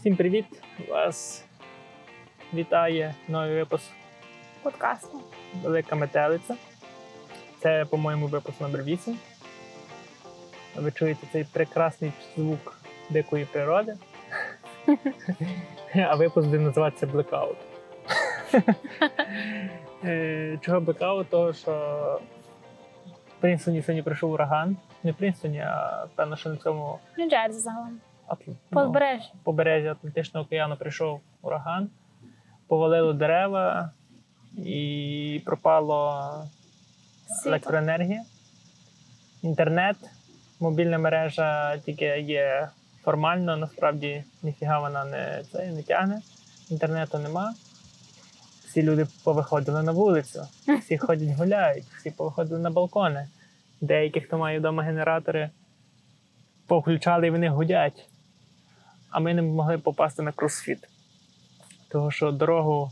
Всім привіт! Вас вітає новий випуск Подкасту. Велика метелиця. Це, по-моєму, випуск номер 8. Ви чуєте цей прекрасний звук дикої природи. А випуск буде називатися Blackout. Е, Чого Blackout? Того, що в Принстоні сьогодні прийшов ураган. Не в Принстоні, а певно, що на цьому Нью-Джерсі загалом. Атл- ну, побережжя Атлантичного океану прийшов ураган, повалило дерева і пропало Світло. електроенергія. Інтернет, мобільна мережа тільки є формально, насправді ніфіга вона не, це, не тягне. Інтернету нема. Всі люди повиходили на вулицю, всі ходять гуляють, всі повиходили на балкони. Деякі, хто має вдома генератори, повключали і вони гудять. А ми не могли попасти на кросфіт. Тому що дорогу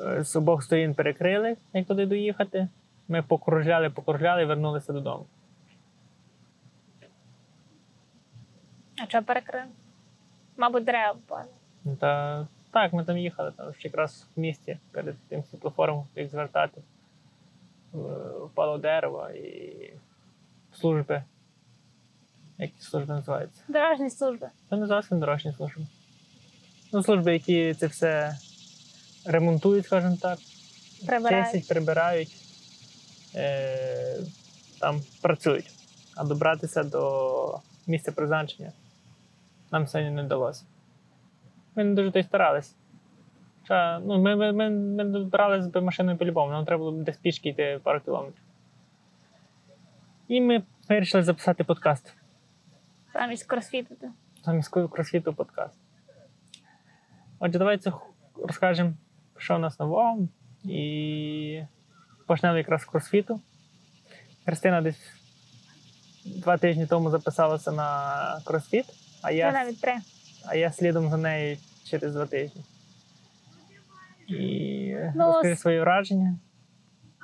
е, з обох сторін перекрили, як туди доїхати. Ми покружляли, покружляли і вернулися додому. А що перекрив? Мабуть, дерева впали. Ну, Та так, ми там їхали, там ще якраз в місті перед тим світлофором, як звертати. Впало дерево і служби. Як ці служби називаються? Дорожні служби. Це не зовсім дорожні служби. Ну, служби, які це все ремонтують, скажімо так, Прибирають. чистять, прибирають, е, там працюють. А добратися до місця призначення нам сьогодні не вдалося. Ми не дуже то й старались. Хоча, ну, ми, ми, ми, ми добрались би машиною по-любому, нам треба було б десь пішки йти пару кілометрів. І ми вирішили записати подкаст. Замість кросфітити. замість кросфіту подкаст. Отже, давайте розкажемо, що у нас нового. І почнемо якраз з кросфіту. Христина десь два тижні тому записалася на кросфіт, а я, навіть три. а я слідом за нею через два тижні. І Ну, розкажи свої враження.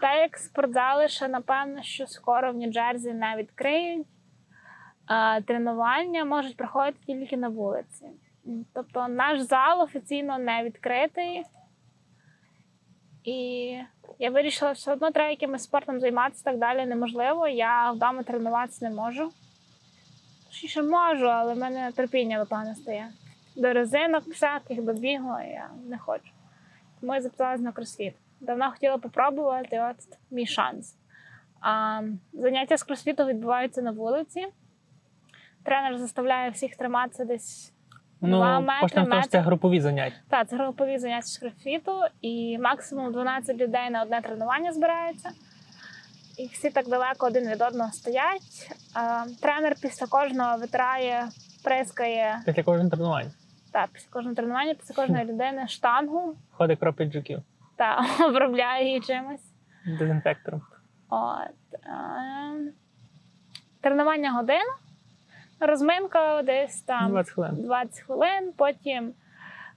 Та як спортзали, ще напевно, що скоро в Нью-Джерсі не відкриють. Тренування можуть проходити тільки на вулиці. Тобто наш зал офіційно не відкритий. І я вирішила, що все одно треба якимось спортом займатися так далі неможливо. Я вдома тренуватися не можу. Ще можу, але в мене терпіння не стає. До резинок всяких, до бігу я не хочу. Тому я записалась на кросфіт. Давно хотіла попробувати, от мій шанс. А, заняття з кросфіту відбуваються на вулиці. Тренер заставляє всіх триматися десь Два Ну, метри, почнемо що це групові заняття. так, це групові заняття з кросфіту, і максимум 12 людей на одне тренування збирається. І всі так далеко один від одного стоять. Тренер після кожного витирає, прискає Після кожного тренування. так, після кожного тренування, після кожної людини штангу Ходить кропить жуків та обробляє її чимось. дезінфектором. От, е, тренування година, розминка десь там 20 хвилин. 20 хвилин. Потім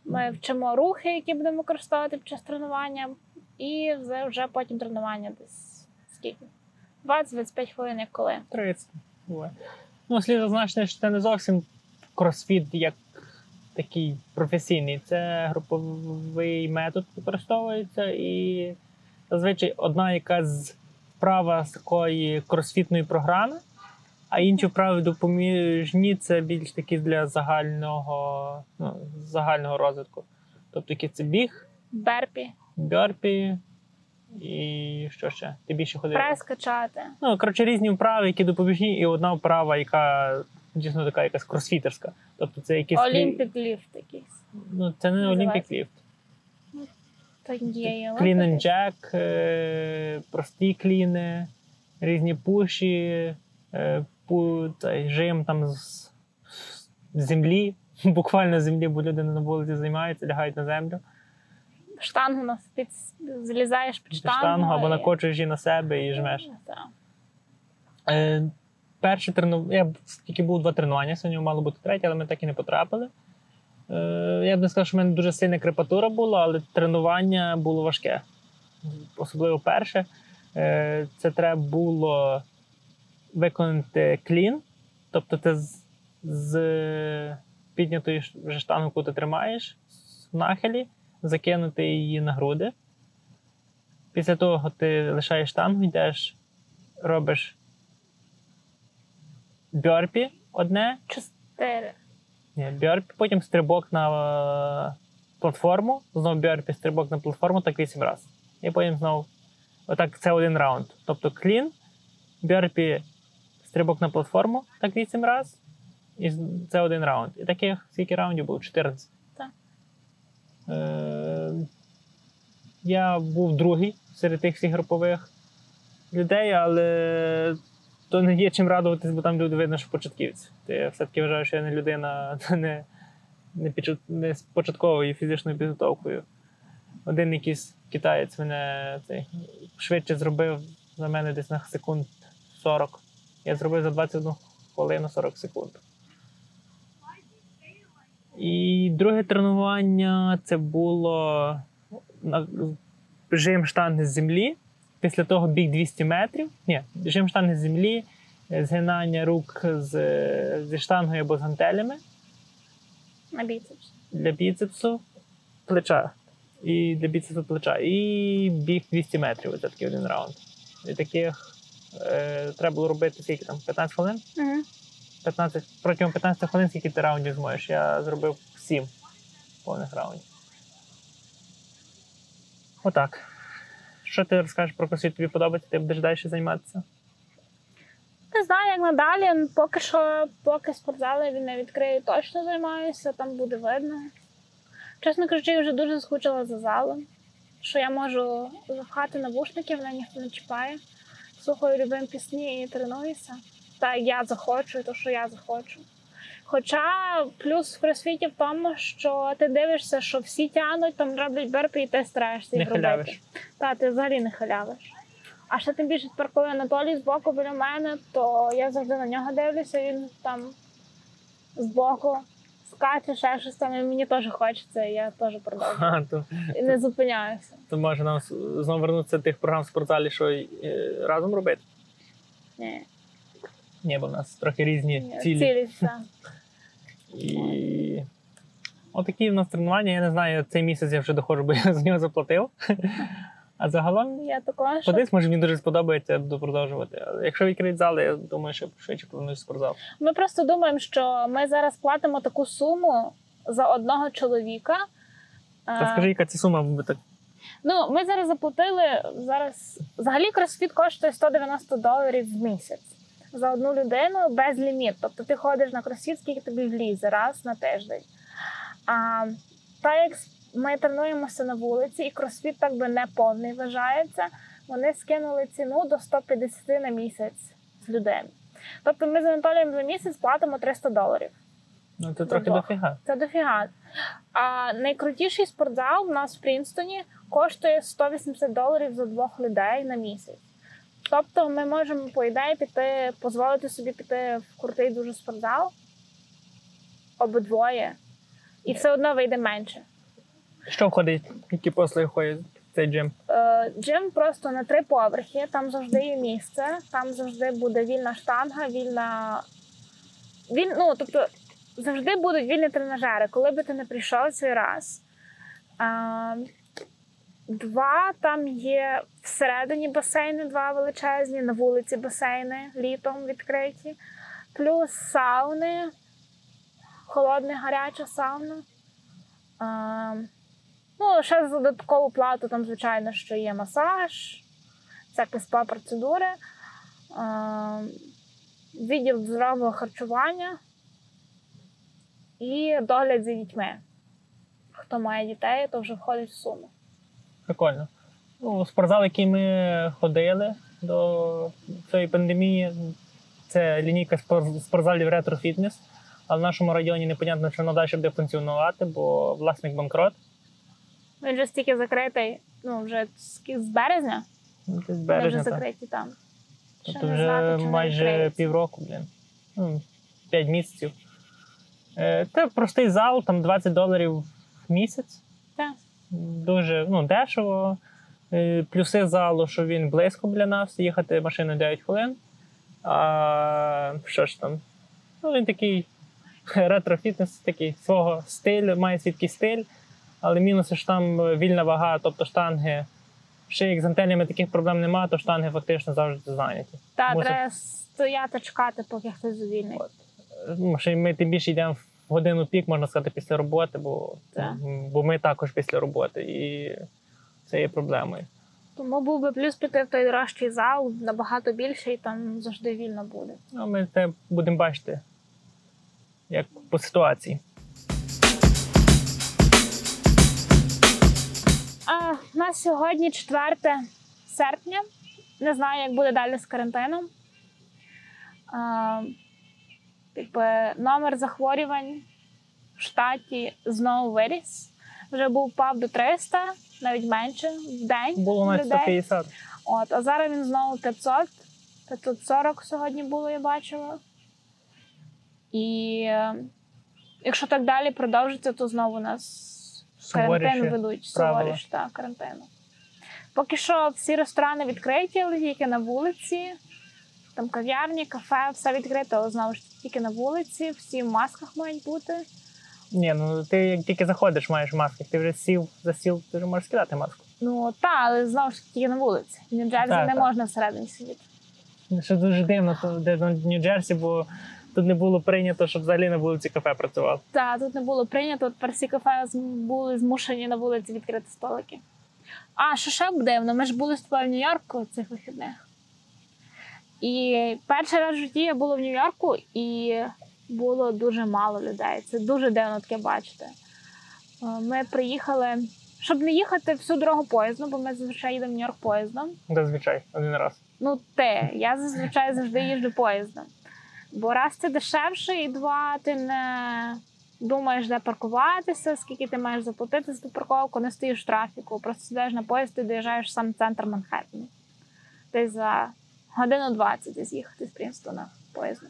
ми вчимо рухи, які будемо використовувати під час тренування, і вже, вже потім тренування десь скільки? 20-25 хвилин, як коли. 30. Буває. Ну, слід зазначити, що це не зовсім кросфіт як такий професійний. Це груповий метод використовується, і зазвичай одна якась вправа з такої кросфітної програми, а інші вправи допоміжні це більш такі для загального, ну, загального розвитку. Тобто, які це біг, Берпі, бьорпі і що ще? Ти більше ходила? прес качати. Ну, коротше, різні вправи, які допоміжні, і одна вправа, яка дійсно така якась кросфітерська. Тобто це клі- Олімпік ліфт якийсь. Ну, це не є і Clean and Олімпік. jack, е, прості кліни, різні пуші, е, жим там з, з землі, буквально з землі, бо люди на вулиці займаються, лягають на землю, Штангу на під, злізаєш під під штангу. штангу або і- накочуєш її на себе і жмеш. Так. Е, перше тренування. Я тільки був два тренування, сьогодні мало бути третє, але ми так і не потрапили. Е, я б не сказав, що в мене дуже сильна крепатура була, але тренування було важке. Особливо перше. Е, це треба було виконати клін, тобто це з, з піднятої вже штангу, яку ти тримаєш в нахилі, закинути її на груди. Після того ти лишаєш штангу, йдеш, робиш бьорпі одне, Чотири. ні, бьорпі, потім стрибок на е, платформу, знову бьорпі, стрибок на платформу, так вісім разів. І потім знову. Отак це один раунд. Тобто клін, бьорпі, стрибок на платформу, так вісім разів. І це один раунд. І таких скільки раундів було? 14. Так. Е, я був другий серед тих всіх групових людей, але то не є чим радуватись, бо там люди видно, що початківці. Ти все-таки вважаю, що я не людина не, не, підчу- не з початковою фізичною підготовкою. Один якийсь китаєць мене цей, швидше зробив за мене десь на секунд 40. Я зробив за 21 хвилину 40 секунд. І друге тренування це було жим штанги з землі. Після того біг 200 метрів. Ні, жим штанги з землі, згинання рук з, зі штангою або з гантелями На біцепс. для біцепсу плеча. І для біцепсу плеча. І біг 200 метрів. Це такий один раунд. І таких е, треба було робити скільки там? 15 хвилин? Угу. 15, протягом 15 хвилин, скільки ти раундів зможеш. Я зробив 7 повних раундів. Отак. Що ти розкажеш про кросфіт? Тобі подобається? Ти будеш далі займатися? Не знаю, як надалі. Поки що, поки спортзали він не відкриє, точно займаюся, там буде видно. Чесно кажучи, я вже дуже скучила за залом, що я можу запхати навушники, мене ніхто не чіпає. Слухаю любим пісні і тренуюся. Та я захочу, і то, що я захочу. Хоча плюс в кросфіті в тому, що ти дивишся, що всі тянуть, там роблять берпі, і ти стараєшся їх робити. Та, ти взагалі не халявиш. А ще тим більше тепер, коли Анатолій збоку біля мене, то я завжди на нього дивлюся, він там збоку скаче, ще щось там, і мені теж хочеться, і я теж продовжую. А, то, І не зупиняюся. то може нам знову вернутися до тих програм в спортзалі, що й, е, разом робити. Ні, Ні, бо в нас трохи різні ні, цілі. цілі все. І отакі в нас тренування. Я не знаю, цей місяць я вже доходжу, бо я за нього заплатив. А загалом Я також. Подивись, може мені дуже сподобається, продовжувати. Якщо відкриють зали, я думаю, що швидше планую спортзал. Ми просто думаємо, що ми зараз платимо таку суму за одного чоловіка. Та скажи, яка ця сума буде так. Ну, ми зараз заплатили зараз. Взагалі кросфіт коштує 190 доларів в місяць за одну людину без ліміт. Тобто ти ходиш на кросфіт, скільки тобі влізе раз на тиждень. А так як ми тренуємося на вулиці, і кросфіт так би не повний вважається, вони скинули ціну до 150 на місяць з людей. Тобто ми з Анатолієм за місяць платимо 300 доларів. Ну це трохи дофіга. Це дофіга. А найкрутіший спортзал в нас в Прінстоні коштує 180 доларів за двох людей на місяць. Тобто ми можемо, по ідеї, піти, дозволити собі піти в крутий дуже спортзал обидвоє, і все одно вийде менше. Що входить, які послуги входять в цей джим? Е, Джим просто на три поверхи, там завжди є місце, там завжди буде вільна штанга, вільна. Віль... Ну, тобто завжди будуть вільні тренажери, коли би ти не прийшов цей раз. А, два там є всередині басейни, два величезні, на вулиці басейни літом відкриті, плюс сауни, холодна гаряча сауна. А, Ну, ще за додаткову плату, там, звичайно, що є масаж, всякі спа-процедури, е, відділ здорового харчування і догляд за дітьми. Хто має дітей, то вже входить в суму. Прикольно. Ну, спортзал, який ми ходили до цієї пандемії, це лінійка спор- спортзалів ретро-фітнес. А в нашому районі непонятно, чи воно далі буде функціонувати, бо власник банкрот. Він вже стільки закритий, ну, вже з березня, Ну, Десь вони березня. вже закриті там. Тобто вже знати, майже півроку, блін. Ну, 5 місяців. Е, Це простий зал, там 20 доларів в місяць. Так. Дуже ну, дешево. Е, Плюси залу, що він близько біля нас, їхати машиною 9 хвилин. А що ж там? Ну, він такий ретро-фітнес такий свого стилю, має свій такий стиль, але мінуси, що там вільна вага, тобто штанги. Ще як з антенями таких проблем немає, то штанги фактично завжди зайняті. Та Мусор. треба стояти, чекати, поки хтось звільнить. Ну, Ще ми тим більше йдемо в годину пік, можна сказати, після роботи, бо, Так. бо ми також після роботи, і це є проблемою. Тому був би плюс піти в той дорожчий зал набагато більше, і там завжди вільно буде. Ну, ми це будемо бачити, як по ситуації. А у нас сьогодні 4 серпня. Не знаю, як буде далі з карантином. А, якби, номер захворювань в штаті знову виріс. Вже був впав до 300, навіть менше в день. Було навіть 150. От, а зараз він знову 500. 540 сьогодні було, я бачила. І е, якщо так далі продовжиться, то знову у нас карантин ведуть. Суворіш, так, карантину. Поки що всі ресторани відкриті, але тільки на вулиці. Там кав'ярні, кафе, все відкрито, але знову ж тільки на вулиці, всі в масках мають бути. Ні, ну ти як тільки заходиш, маєш маски, ти вже сів за стіл, ти вже можеш скидати маску. Ну так, але знову ж тільки на вулиці. В Нью-Джерсі Так, не так. можна всередині сидіти. Що дуже дивно, то де на Нью-Джерсі, бо тут не було прийнято, щоб взагалі на вулиці кафе працював. Так, тут не було прийнято. Тепер всі кафе були змушені на вулиці відкрити столики. А що ще дивно? Ми ж були з тобою в Нью-Йорку цих вихідних. І перший раз в житті я була в Нью-Йорку, і було дуже мало людей. Це дуже дивно таке бачити. Е, Ми приїхали, щоб не їхати всю дорогу поїздом, бо ми зазвичай їдемо в Нью-Йорк поїздом. Зазвичай, один раз. Ну, те, я зазвичай завжди їжджу поїздом. Бо раз це дешевше, і два, ти не думаєш, де паркуватися, скільки ти маєш заплатити за ту парковку, не стоїш в трафіку, просто сідаєш на поїзд і доїжджаєш сам центр Манхеттена. Десь за годину 20 десь їхати з Прінстона поїздом.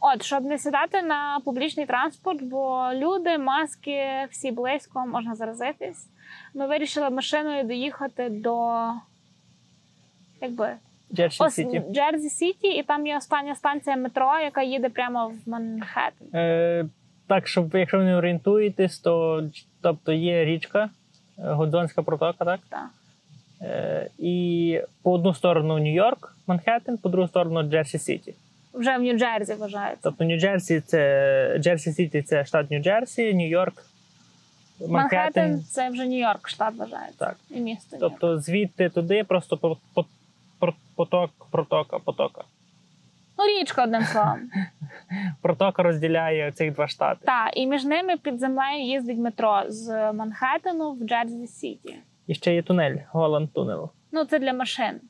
От, щоб не сідати на публічний транспорт, бо люди, маски, всі близько, можна заразитись. Ми вирішили машиною доїхати до якби Джерсі Сіті. Джерсі Сіті, і там є остання станція метро, яка їде прямо в Манхеттен. Е, так, щоб якщо ви не орієнтуєтесь, то тобто є річка, е, Гудзонська протока, так? Так. Е, і по одну сторону Нью-Йорк, Манхеттен, по другу сторону Джерсі Сіті. Вже в Нью-Джерсі вважається. Тобто Нью-Джерсі це Джерсі Сіті це штат Нью-Джерсі, Нью-Йорк, Манхеттен це вже Нью-Йорк, штат вважається. Так. І місто. Тобто звідти туди просто по, по, поток, протока, потока. Ну, річка, одним словом. Протока розділяє цих два штати. Так, і між ними під землею їздить метро з Манхеттену в Джерсі Сіті. І ще є тунель, Holland Tunnel. Ну, це для машин.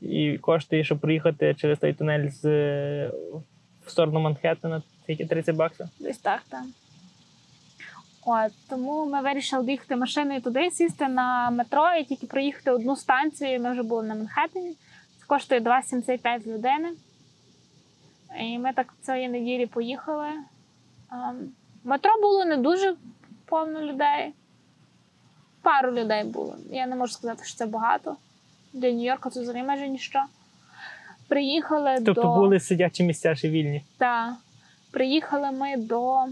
І коштує, щоб проїхати через той тунель з в сторону Манхеттена, тільки 30 баксів. Десь так, так. От, тому ми вирішили доїхати машиною туди, сісти на метро і тільки проїхати одну станцію. Ми вже були на Манхеттені. Це коштує 2,75 з людини. І ми так цієї неділі поїхали. Ем, Метро було не дуже повно людей. Пару людей було. Я не можу сказати, що це багато. Для Нью-Йорка це взагалі майже ніщо. Приїхали Тобто до. були сидячі місця ще вільні. Так. Приїхали ми до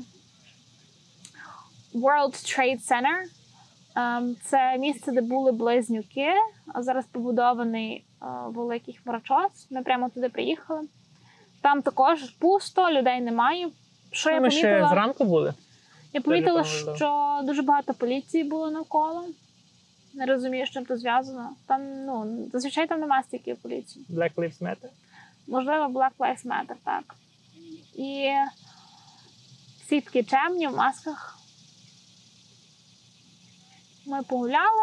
World Trade Center. Ем, Це місце, де були близнюки, а зараз побудований е, великий хмарочос. Ми прямо туди приїхали. Там також пусто, людей немає. Що я Ми ще помітила? зранку були. Я помітила, що дуже багато поліції було навколо. Не розумію, з чим це зв'язано. Там, ну, зазвичай там немає стільки поліції. Black Lives Matter. Можливо, Black Lives Matter, так. І всі такі чемні в масках. Ми погуляли.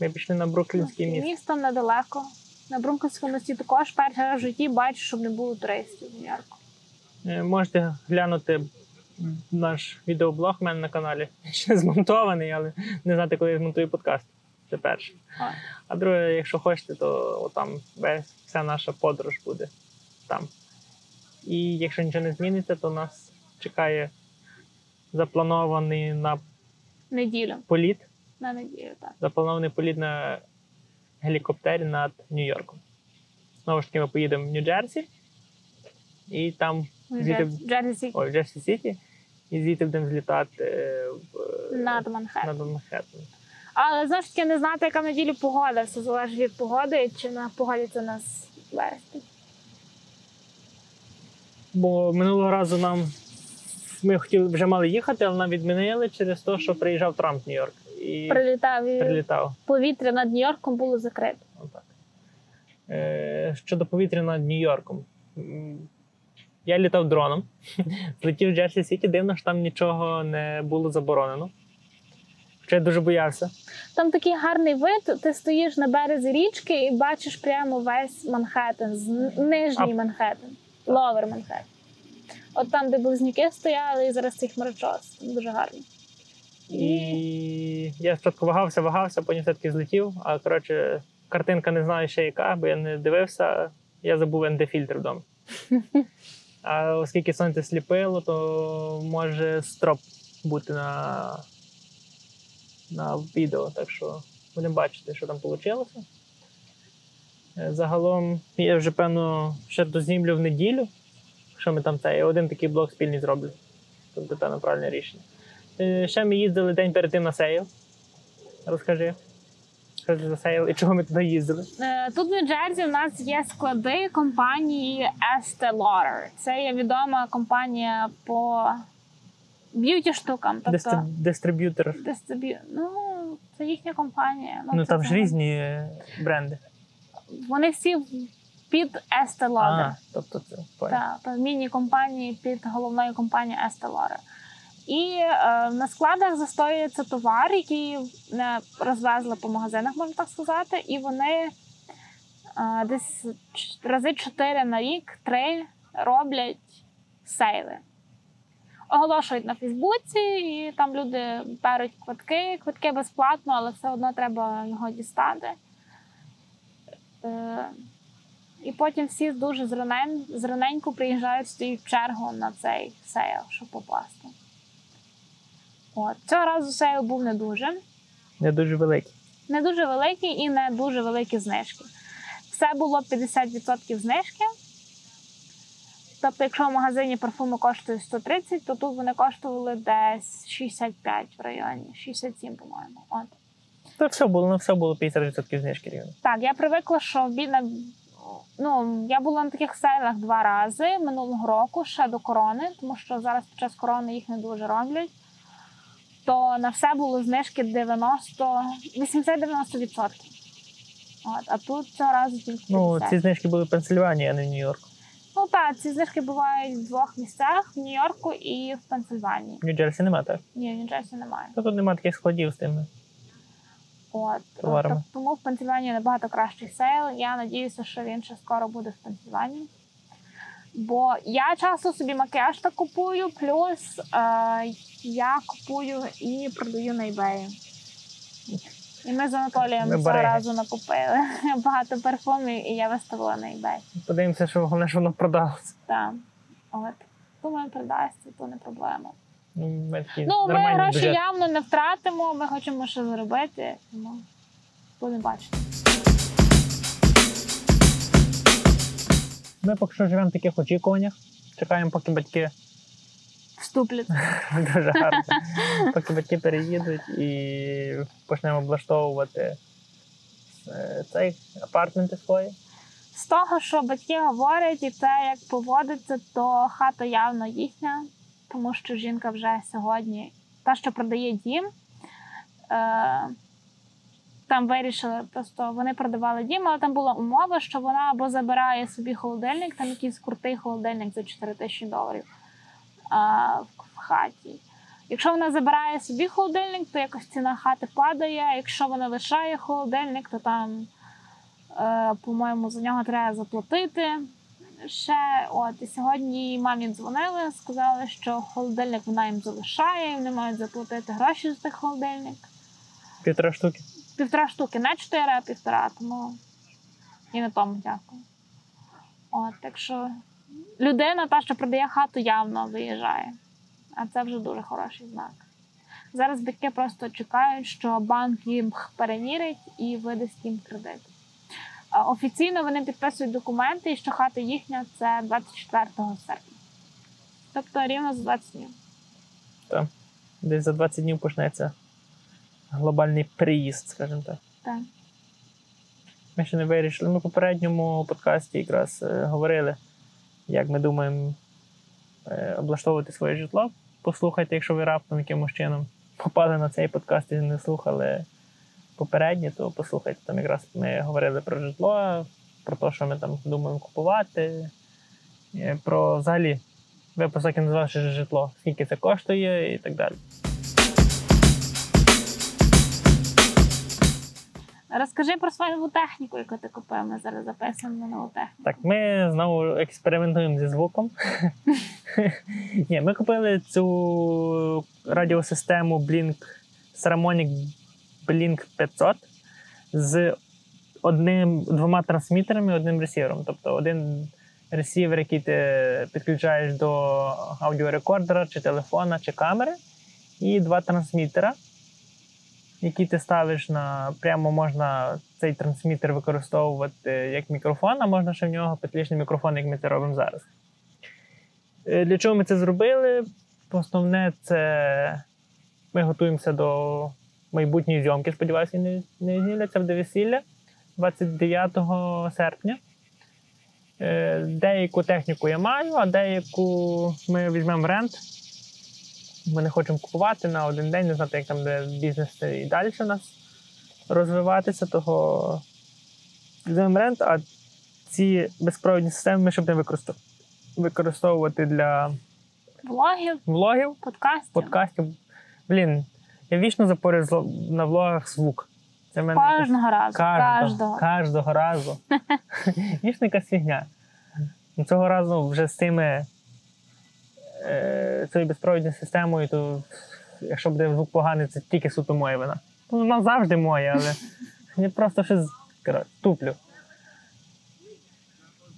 Ми пішли на Бруклінський міст. Містом недалеко. На Брунківському мості також перший раз в житті бачу, щоб не було туристів в Нью-Йорку. Е, Можете глянути наш відеоблог у мене на каналі. Ще не змонтований, але не знати, коли я змонтую подкаст. Це перше. Ой. А друге, якщо хочете, то там весь вся наша подорож буде там. І якщо нічого не зміниться, то нас чекає запланований на Неділю. політ, На неділю, так. запланований політ на гелікоптері над Нью-Йорком. Знову ж таки, ми поїдемо в Нью-Джерсі, і там В Джерсі. Сіті, і звідти будемо злітати в, е, Над Манхеттен. Але знову ж таки не знати, яка в неділю погода. Все залежить від погоди, чи на погоді це нас вести. Бо минулого разу нам ми хотіли вже мали їхати, але нам відмінили через те, що приїжджав Трамп в Нью-Йорк і Прилітав і прилітав. повітря над Нью-Йорком було закрите. Отак. Е, щодо повітря над Нью-Йорком. Я літав дроном, злетів в Джерсі Сіті, дивно, що там нічого не було заборонено. Хоча я дуже боявся. Там такий гарний вид. Ти стоїш на березі річки і бачиш прямо весь Манхеттен, нижній А- Манхеттен, ловер Манхеттен. От там, де близнюки стояли, і зараз цих хмарочос. Дуже гарно. І я спочатку вагався, вагався, потім все-таки злетів. А коротше, картинка не знаю ще яка, бо я не дивився, я забув НД-фільтр вдома. А оскільки сонце сліпило, то може строп бути на, на відео. Так що будемо бачити, що там вийшло. Загалом я вже певно ще дознімлю в неділю. Що ми там це, я один такий блок спільний зроблю. Тобто, певно, правильне рішення. Е, Ще ми їздили день перед тим на sale. Розкажи. Що це за sale і чого ми туди їздили? Е, Тут в Нью-Джерсі у нас є склади компанії Estee Lauder. Це є відома компанія по beauty штукам. Тобто Дистри- Дистриб'ютор. дистриб'ю... Ну, це їхня компанія. Ну це там ж різні бренди. Вони всі під Estee Lauder. А, тобто це. Так, міні-компанії під головною компанією Estee Lauder. І е, на складах застоюється товар, який не розвезли по магазинах, можна так сказати, і вони е, десь рази чотири на рік, три роблять sale и. Оголошують на Фейсбуці, і там люди беруть квитки. Квитки безплатно, але все одно треба його дістати. Е, і потім всі дуже зранен, зраненько приїжджають стоїть в чергу на цей sale, щоб попасти. От. Цього разу sale був не дуже. Не дуже великий. Не дуже великий і не дуже великі знижки. Все було 50% знижки. Тобто, якщо в магазині парфуми коштують 130, то тут вони коштували десь 65 в районі, 67, по-моєму. От. Та все було, ну все було 50% знижки рівно. Так, я привикла, що бідна. Ну, я була на таких sale ах два рази минулого року, ще до корони, тому що зараз під час корони їх не дуже роблять. То на все було знижки 90, 80-90%. От, а тут цього разу тільки 50. Ну, ці знижки були в Пенсильванії, а не в Нью-Йорку. Ну так, ці знижки бувають в двох місцях: в Нью-Йорку і в Пенсильванії. В Нью-Джерсі нема так. Ні, в Нью-Джерсі немає. Та тут немає таких складів з тими. От Товарами. тому в Пенсильванії набагато кращий sale. Я надіюся, що він ще скоро буде в Пенсильванії. Бо я часто собі макіяж так купую, плюс е, я купую і продаю на eBay. І ми з Анатолієм Ми цього разу накупили багато парфумів, і я виставила на eBay. Подивимося, що головне, що воно продалося. Так. От. Думаю, продасться, то не проблема. Ну, ми такі Ну, ми гроші бюджет. явно не втратимо, ми хочемо ще заробити, тому будемо бачити. Ми поки що живемо в таких очікуваннях. Чекаємо, поки батьки Вступлять. дуже гарно. Поки батьки переїдуть і почнемо облаштовувати е, цей апартменти свої. З того, що батьки говорять, і те, як поводиться, то хата явно їхня, тому що жінка вже сьогодні, та, що продає дім, е, там вирішили, просто вони продавали дім, але там була умова, що вона або забирає собі холодильник, там якийсь крутий холодильник за 4 тисячі доларів а, в, хаті. Якщо вона забирає собі холодильник, то якось ціна хати падає. Якщо вона лишає холодильник, то там Е, по-моєму, за нього треба заплатити. Ще от і сьогодні мамі дзвонили, сказали, що холодильник вона їм залишає, і вони мають заплатити гроші за той холодильник. Півтора штуки. Півтора штуки, не чотири, а півтора, тому і на тому дякую. От, так що людина, та, що продає хату, явно виїжджає. А це вже дуже хороший знак. Зараз батьки просто чекають, що банк їм перевірить і видасть їм кредит. Офіційно вони підписують документи, що хата їхня це 24 серпня. Тобто рівно за 20 днів. Та. Десь за 20 днів почнеться глобальний приїзд, скажімо так. Так. Ми ще не вирішили. Ми в попередньому подкасті якраз е, говорили, як ми думаємо е, облаштовувати своє житло. Послухайте, якщо ви раптом якимось чином попали на цей подкаст і не слухали попередні, то послухайте. Там якраз ми говорили про житло, про те, що ми там думаємо купувати, е, про взагалі випуск, який називався житло, скільки це коштує і так далі. Розкажи про свою нову техніку, яку ти купив. Ми зараз записуємо на нову техніку. Так, ми знову експериментуємо зі звуком. Ні, ми купили цю радіосистему Blink Saramonic Blink 500 з одним двома transmitter ами, одним ресівером. Тобто один ресівер, який ти підключаєш до аудіорекордера, чи телефона, чи камери, і два трансмітера, які ти ставиш на прямо можна цей трансмітер використовувати як мікрофон, а можна ще в нього петлічний мікрофон, як ми це робимо зараз. Е, Для чого ми це зробили? Основне, це ми готуємося до майбутньої зйомки. Сподіваюся, не, не зніляться в весілля 29 серпня. Е, Деяку техніку я маю, а деяку ми візьмемо в рент. Ми не хочемо купувати на один день, не знати, як там де бізнес і далі у нас розвиватися, того візьмемо рент, а ці безпровідні системи ми щоб не використовувати для Влогів, влогів, подкастів. подкастів. Блін, я вічно запорю на влогах звук. Це мене якось- Кожного разу. Кожного, Кожного. кожного разу. Вічна якась фігня. Ну, Цього разу вже з цими е, цією безпровідною системою, то якщо буде звук поганий, це тільки суто моя вина. Ну, вона завжди моя, але я просто щось туплю.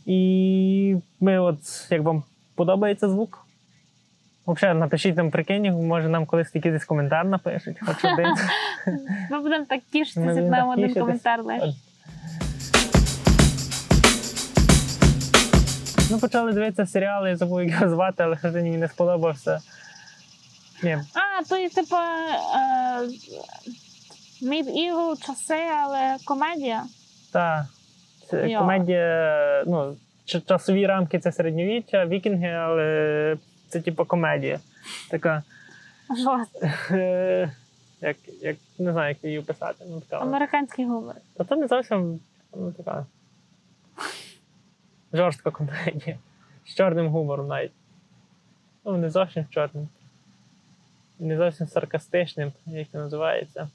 І ми от, як вам подобається звук? Взагалі, напишіть нам прикинь, може нам колись тільки десь коментар напишуть, хоч один. Ми будемо так тішитися, як нам один коментар лише. Ну, почали дивитися серіали, я забув, як його звати, але він мені не сподобався. Ні, А, то є типу е, часи, але комедія. та це комедія, ну, часові рамки це середньовіччя, вікінги, але це типу комедія. Така, як, як не знаю, як її описати. Ну, така, Американський гумор. Та це не зовсім ну, така жорстка комедія. З чорним гумором навіть. Ну, не зовсім чорним. Не зовсім саркастичним, як це називається.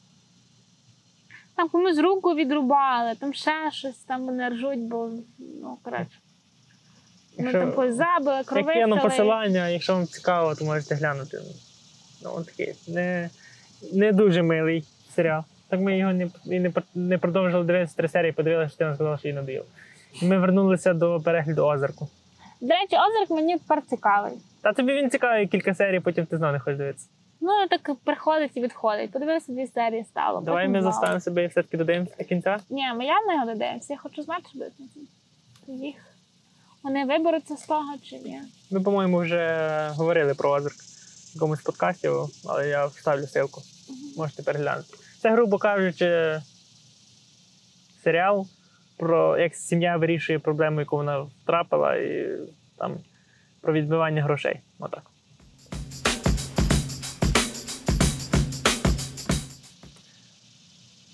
Там комусь руку відрубали, там ще щось, там вони ржуть, бо ну коротше. Ми там когось забили, Я кину кровистили. посилання, якщо вам цікаво, то можете глянути. Ну, він такий не, не дуже милий серіал. Так ми його не, не, не продовжили дивитися три серії, подивилися, що ти нам сказала, що їй надоїло. Ми вернулися до перегляду озерку. До речі, озерк мені тепер цікавий. Та тобі він цікавий кілька серій, потім ти знову не хочеш дивитися. Ну, так приходить і відходить. Подивилися дві серії стало. Давай потім ми заставимо себе і все-таки додивимося до кінця. Ні, ми явно його додивимося. Я хочу знати, що буде. Їх. Вони виберуться з того чи ні. Ми, по-моєму, вже говорили про озерк в якомусь подкасті, але я вставлю ссылку. Можете переглянути. Це, грубо кажучи, серіал про як сім'я вирішує проблему, яку вона втрапила, і там про відбивання грошей. Отак.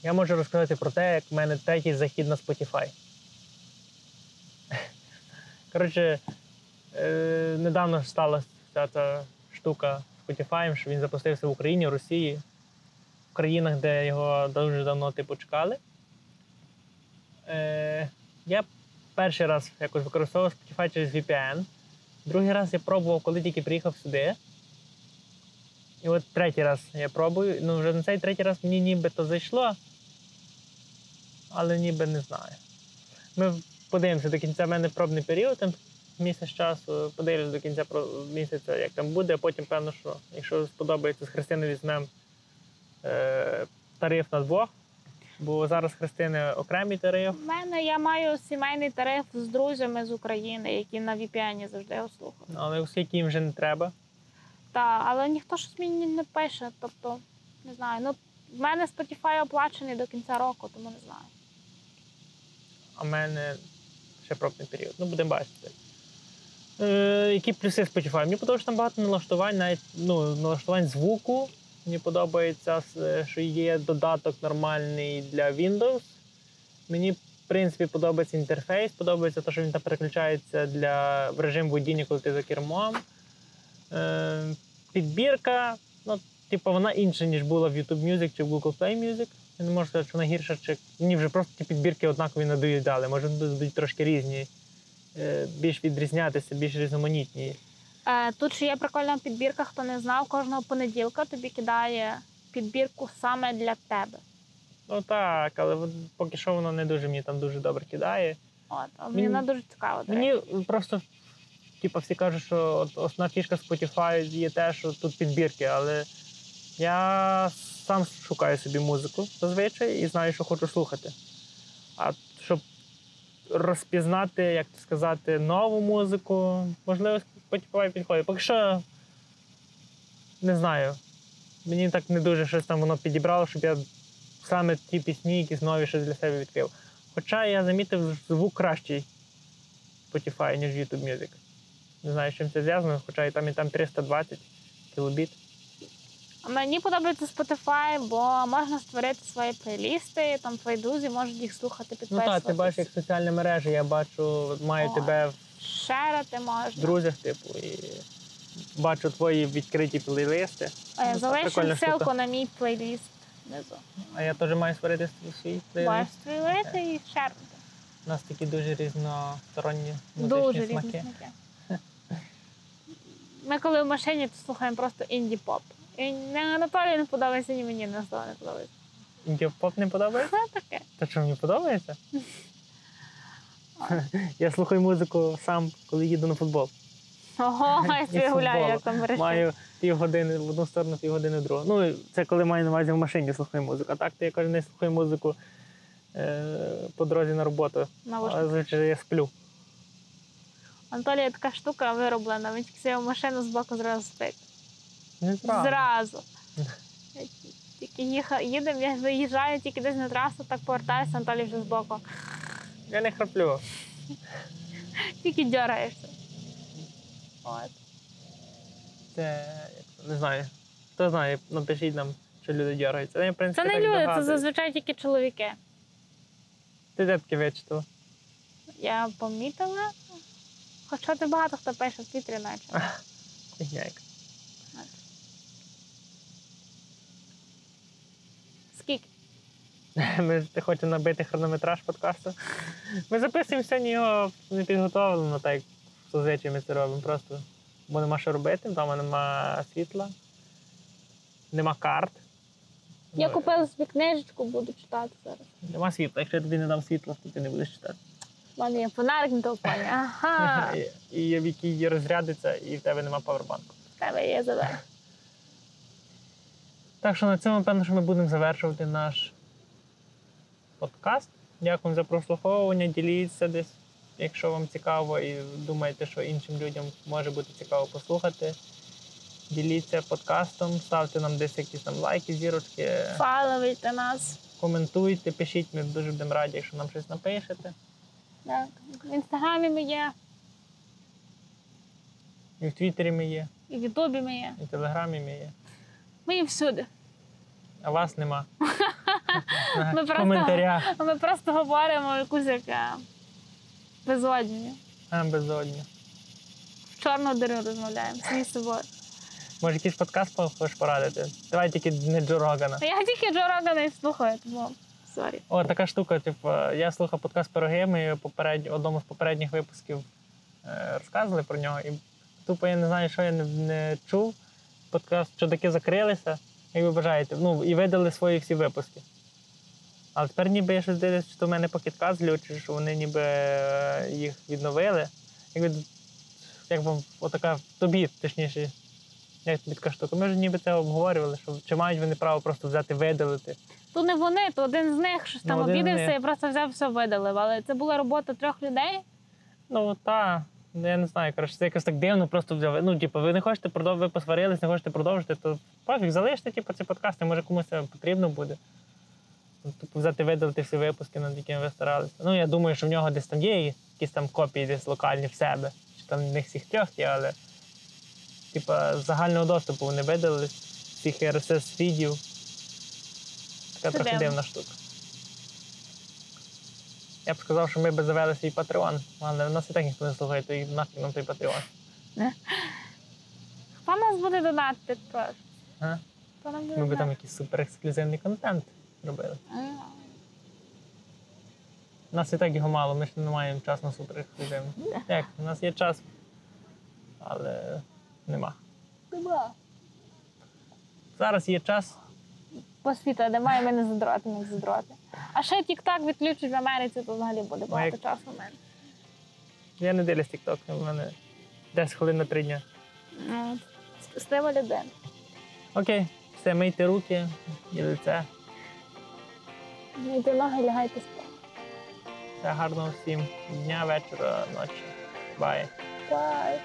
Я можу розказати про те, як в мене третій захід на Spotify. Коротше, е, недавно сталася ця, штука з Spotify, що він запустився в Україні, в Росії, в країнах, де його дуже давно типу чекали. Е, я перший раз якось використовував Spotify через VPN. Другий раз я пробував, коли тільки приїхав сюди. І от третій раз я пробую. Ну, вже на цей третій раз мені ніби то зайшло, але ніби не знаю. Ми подивимося до кінця в мене пробний період, там місяць часу, подивимося до кінця місяця, як там буде, а потім, певно, що якщо сподобається, з Христини візьмемо е, тариф на двох, бо зараз Христини окремий тариф. У мене я маю сімейний тариф з друзями з України, які на VPN завжди його слухають. Але оскільки їм вже не треба. Та, але ніхто щось мені не пише. Тобто, не знаю. Ну, в мене Spotify оплачений до кінця року, тому не знаю. А в мене ще пробний період. Ну, будемо бачити. Е, які плюси Spotify? Мені подобається там багато налаштувань, навіть ну, налаштувань звуку. Мені подобається, що є додаток нормальний для Windows. Мені, в принципі, подобається інтерфейс, подобається те, що він там переключається для в режим водіння, коли ти за кермом. Е, підбірка, ну, типу, вона інша, ніж була в YouTube Music чи в Google Play Music. Я не можу сказати, що вона гірша, чи мені вже просто ті підбірки однакові надають дали. Може, будуть трошки різні, е, більш відрізнятися, більш різноманітні. Е, тут ще є прикольна підбірка, хто не знав, кожного понеділка тобі кидає підбірку саме для тебе. Ну так, але поки що воно не дуже мені там дуже добре кидає. От, а мені вона дуже цікава. Мені просто, типу, всі кажуть, що от основна фішка Spotify є те, що тут підбірки, але я сам шукаю собі музику зазвичай і знаю, що хочу слухати. А щоб розпізнати, як сказати, нову музику, можливо, Spotify підходить. Поки що не знаю. Мені так не дуже щось там воно підібрало, щоб я саме ті пісні, якісь нові щось для себе відкрив. Хоча я замітив звук кращий Spotify, ніж YouTube Music. Не знаю, з чим це зв'язано, хоча і там і там 320 кілобіт. А Мені подобається Spotify, бо можна створити свої плейлісти, там твої друзі можуть їх слухати, Ну підписуватися. так, ти бачиш як соціальні мережі, я бачу, маю О. тебе в Шерити можна. друзях, типу, і бачу твої відкриті плейлисти. Е, Ну, це Залишу ссылку на мій плейліст внизу. А я теж маю створити свій плейлист. Можеш створити і шерити. У нас такі дуже різносторонні Дуже музичні різні смаки. Ми коли в машині, то слухаємо просто інді-поп. І ні Анатолію не подобається, ні мені не не подобається. Поп не подобається? Таке. Та що мені подобається? Я слухаю музику сам, коли їду на футбол. Ого, я гуляю, як там мережі. Маю півгодини в одну сторону, півгодини в другу. Ну, це коли маю на увазі в машині слухаю музику. А так то я кожен день слухаю музику е, по дорозі на роботу. А звичайно я сплю. Анатолія така штука вироблена. Він тільки сів в машину з боку зразу спить. Не зразу. Зразу. Тільки їдемо, я виїжджаю тільки десь на трасу, так повертаюся, Анатолій вже збоку. Я не храплю. Тільки дьораєшся. От. Це не знаю. Хто знає, напишіть нам, що люди дергаються. Я, в принципі, Це не так люди, це зазвичай тільки чоловіки. Ти де таке вичитала? Я помітила. Хоча ти багато хто пише в Твіттері наче. Фігня яка. Скільки? Ми ж ти хочемо набити хронометраж подкасту. Ми записуємо сьогодні його не підготовлено, так як зазвичай ми це робимо. Просто бо нема що робити, вдома нема світла, нема карт. Я Ну, купила собі книжечку, буду читати зараз. Нема світла. Якщо я тобі не дам світла, то ти не будеш читати. У мене є фонарик на телефоні. Ага. І, і в якій розрядиться, і в тебе нема павербанку. В тебе є забер. Так що на цьому, напевно, що ми будемо завершувати наш подкаст. Дякую за прослуховування. Діліться десь, якщо вам цікаво, і думаєте, що іншим людям може бути цікаво послухати. Діліться подкастом, ставте нам десь якісь там лайки, зірочки, Фаловуйте нас. коментуйте, пишіть, ми дуже будемо раді, якщо нам щось напишете. Так. В інстаграмі ми є, І в Твіттері ми є, і в Ютубі ми є. і в Телеграмі ми є. Ми є всюди. А вас нема. Ми просто- коментарях. Ми просто говоримо якусь як е, безодню. А, безодні. В чорну диру розмовляємо самі з собою. Може, якийсь подкаст хочеш порадити? Давай тільки не Джо Рогана. Я тільки Джо Рогана і слухаю, тому sorry. О, така штука, типу, я слухав подкаст Пироги, ми попередньо, одному з попередніх випусків е, розказували про нього. І тупо я не знаю, що я не, не чув. Подкаст, що таки закрилися, як ви бажаєте. Ну, і видали свої всі випуски. Але тепер ніби я щось дивлюсь, що в мене Pocket Casts глючить, що вони ніби е, їх відновили. Якби, як вам отака тобі, точніше, як тобі така штука. Ми ж ніби це обговорювали, що чи мають вони право просто взяти видалити. То не вони, то один з них щось Ну, там з обідався і просто взяв все видалив. Але це була робота трьох людей. Ну, та. Ну, я не знаю, коротше, це якось так дивно, просто взяв. Ну, типу, ви не хочете продовжити, ви посварились, не хочете продовжити, то пофіг, залиште, типу, ці подкасти, може комусь це потрібно буде. Ну, Типу, взяти видалити всі випуски, над якими ви старалися. Ну, я думаю, що в нього десь там є якісь там копії десь локальні в себе. Чи там в них всіх трьох є, але типа з загального доступу вони видалились, всіх RSS фідів. Така трохи дивна штука. Я б сказав, що ми б завели свій Patreon, але в нас і так ніхто не слухає, то і нафіг нам той Patreon. Хто нас буде донатити? буде Ми б там якийсь супер ексклюзивний контент робили. У нас і так його мало, ми ж не маємо час на супер ексклюзивний. Як? У нас є час, але нема. Диба. Зараз є час. По світу немає, ми не задроти, не задроти. А ще TikTok відключать в Америці, то взагалі буде багато як- часу в мене. Я не дивлюсь TikTok, у мене 10 хвилин на 3 дня. Ну, Стива людина. Окей, все, мийте руки і лице. Йди ноги, лягайте спати. Все гарного всім дня, вечора, ночі. Бай. Бай.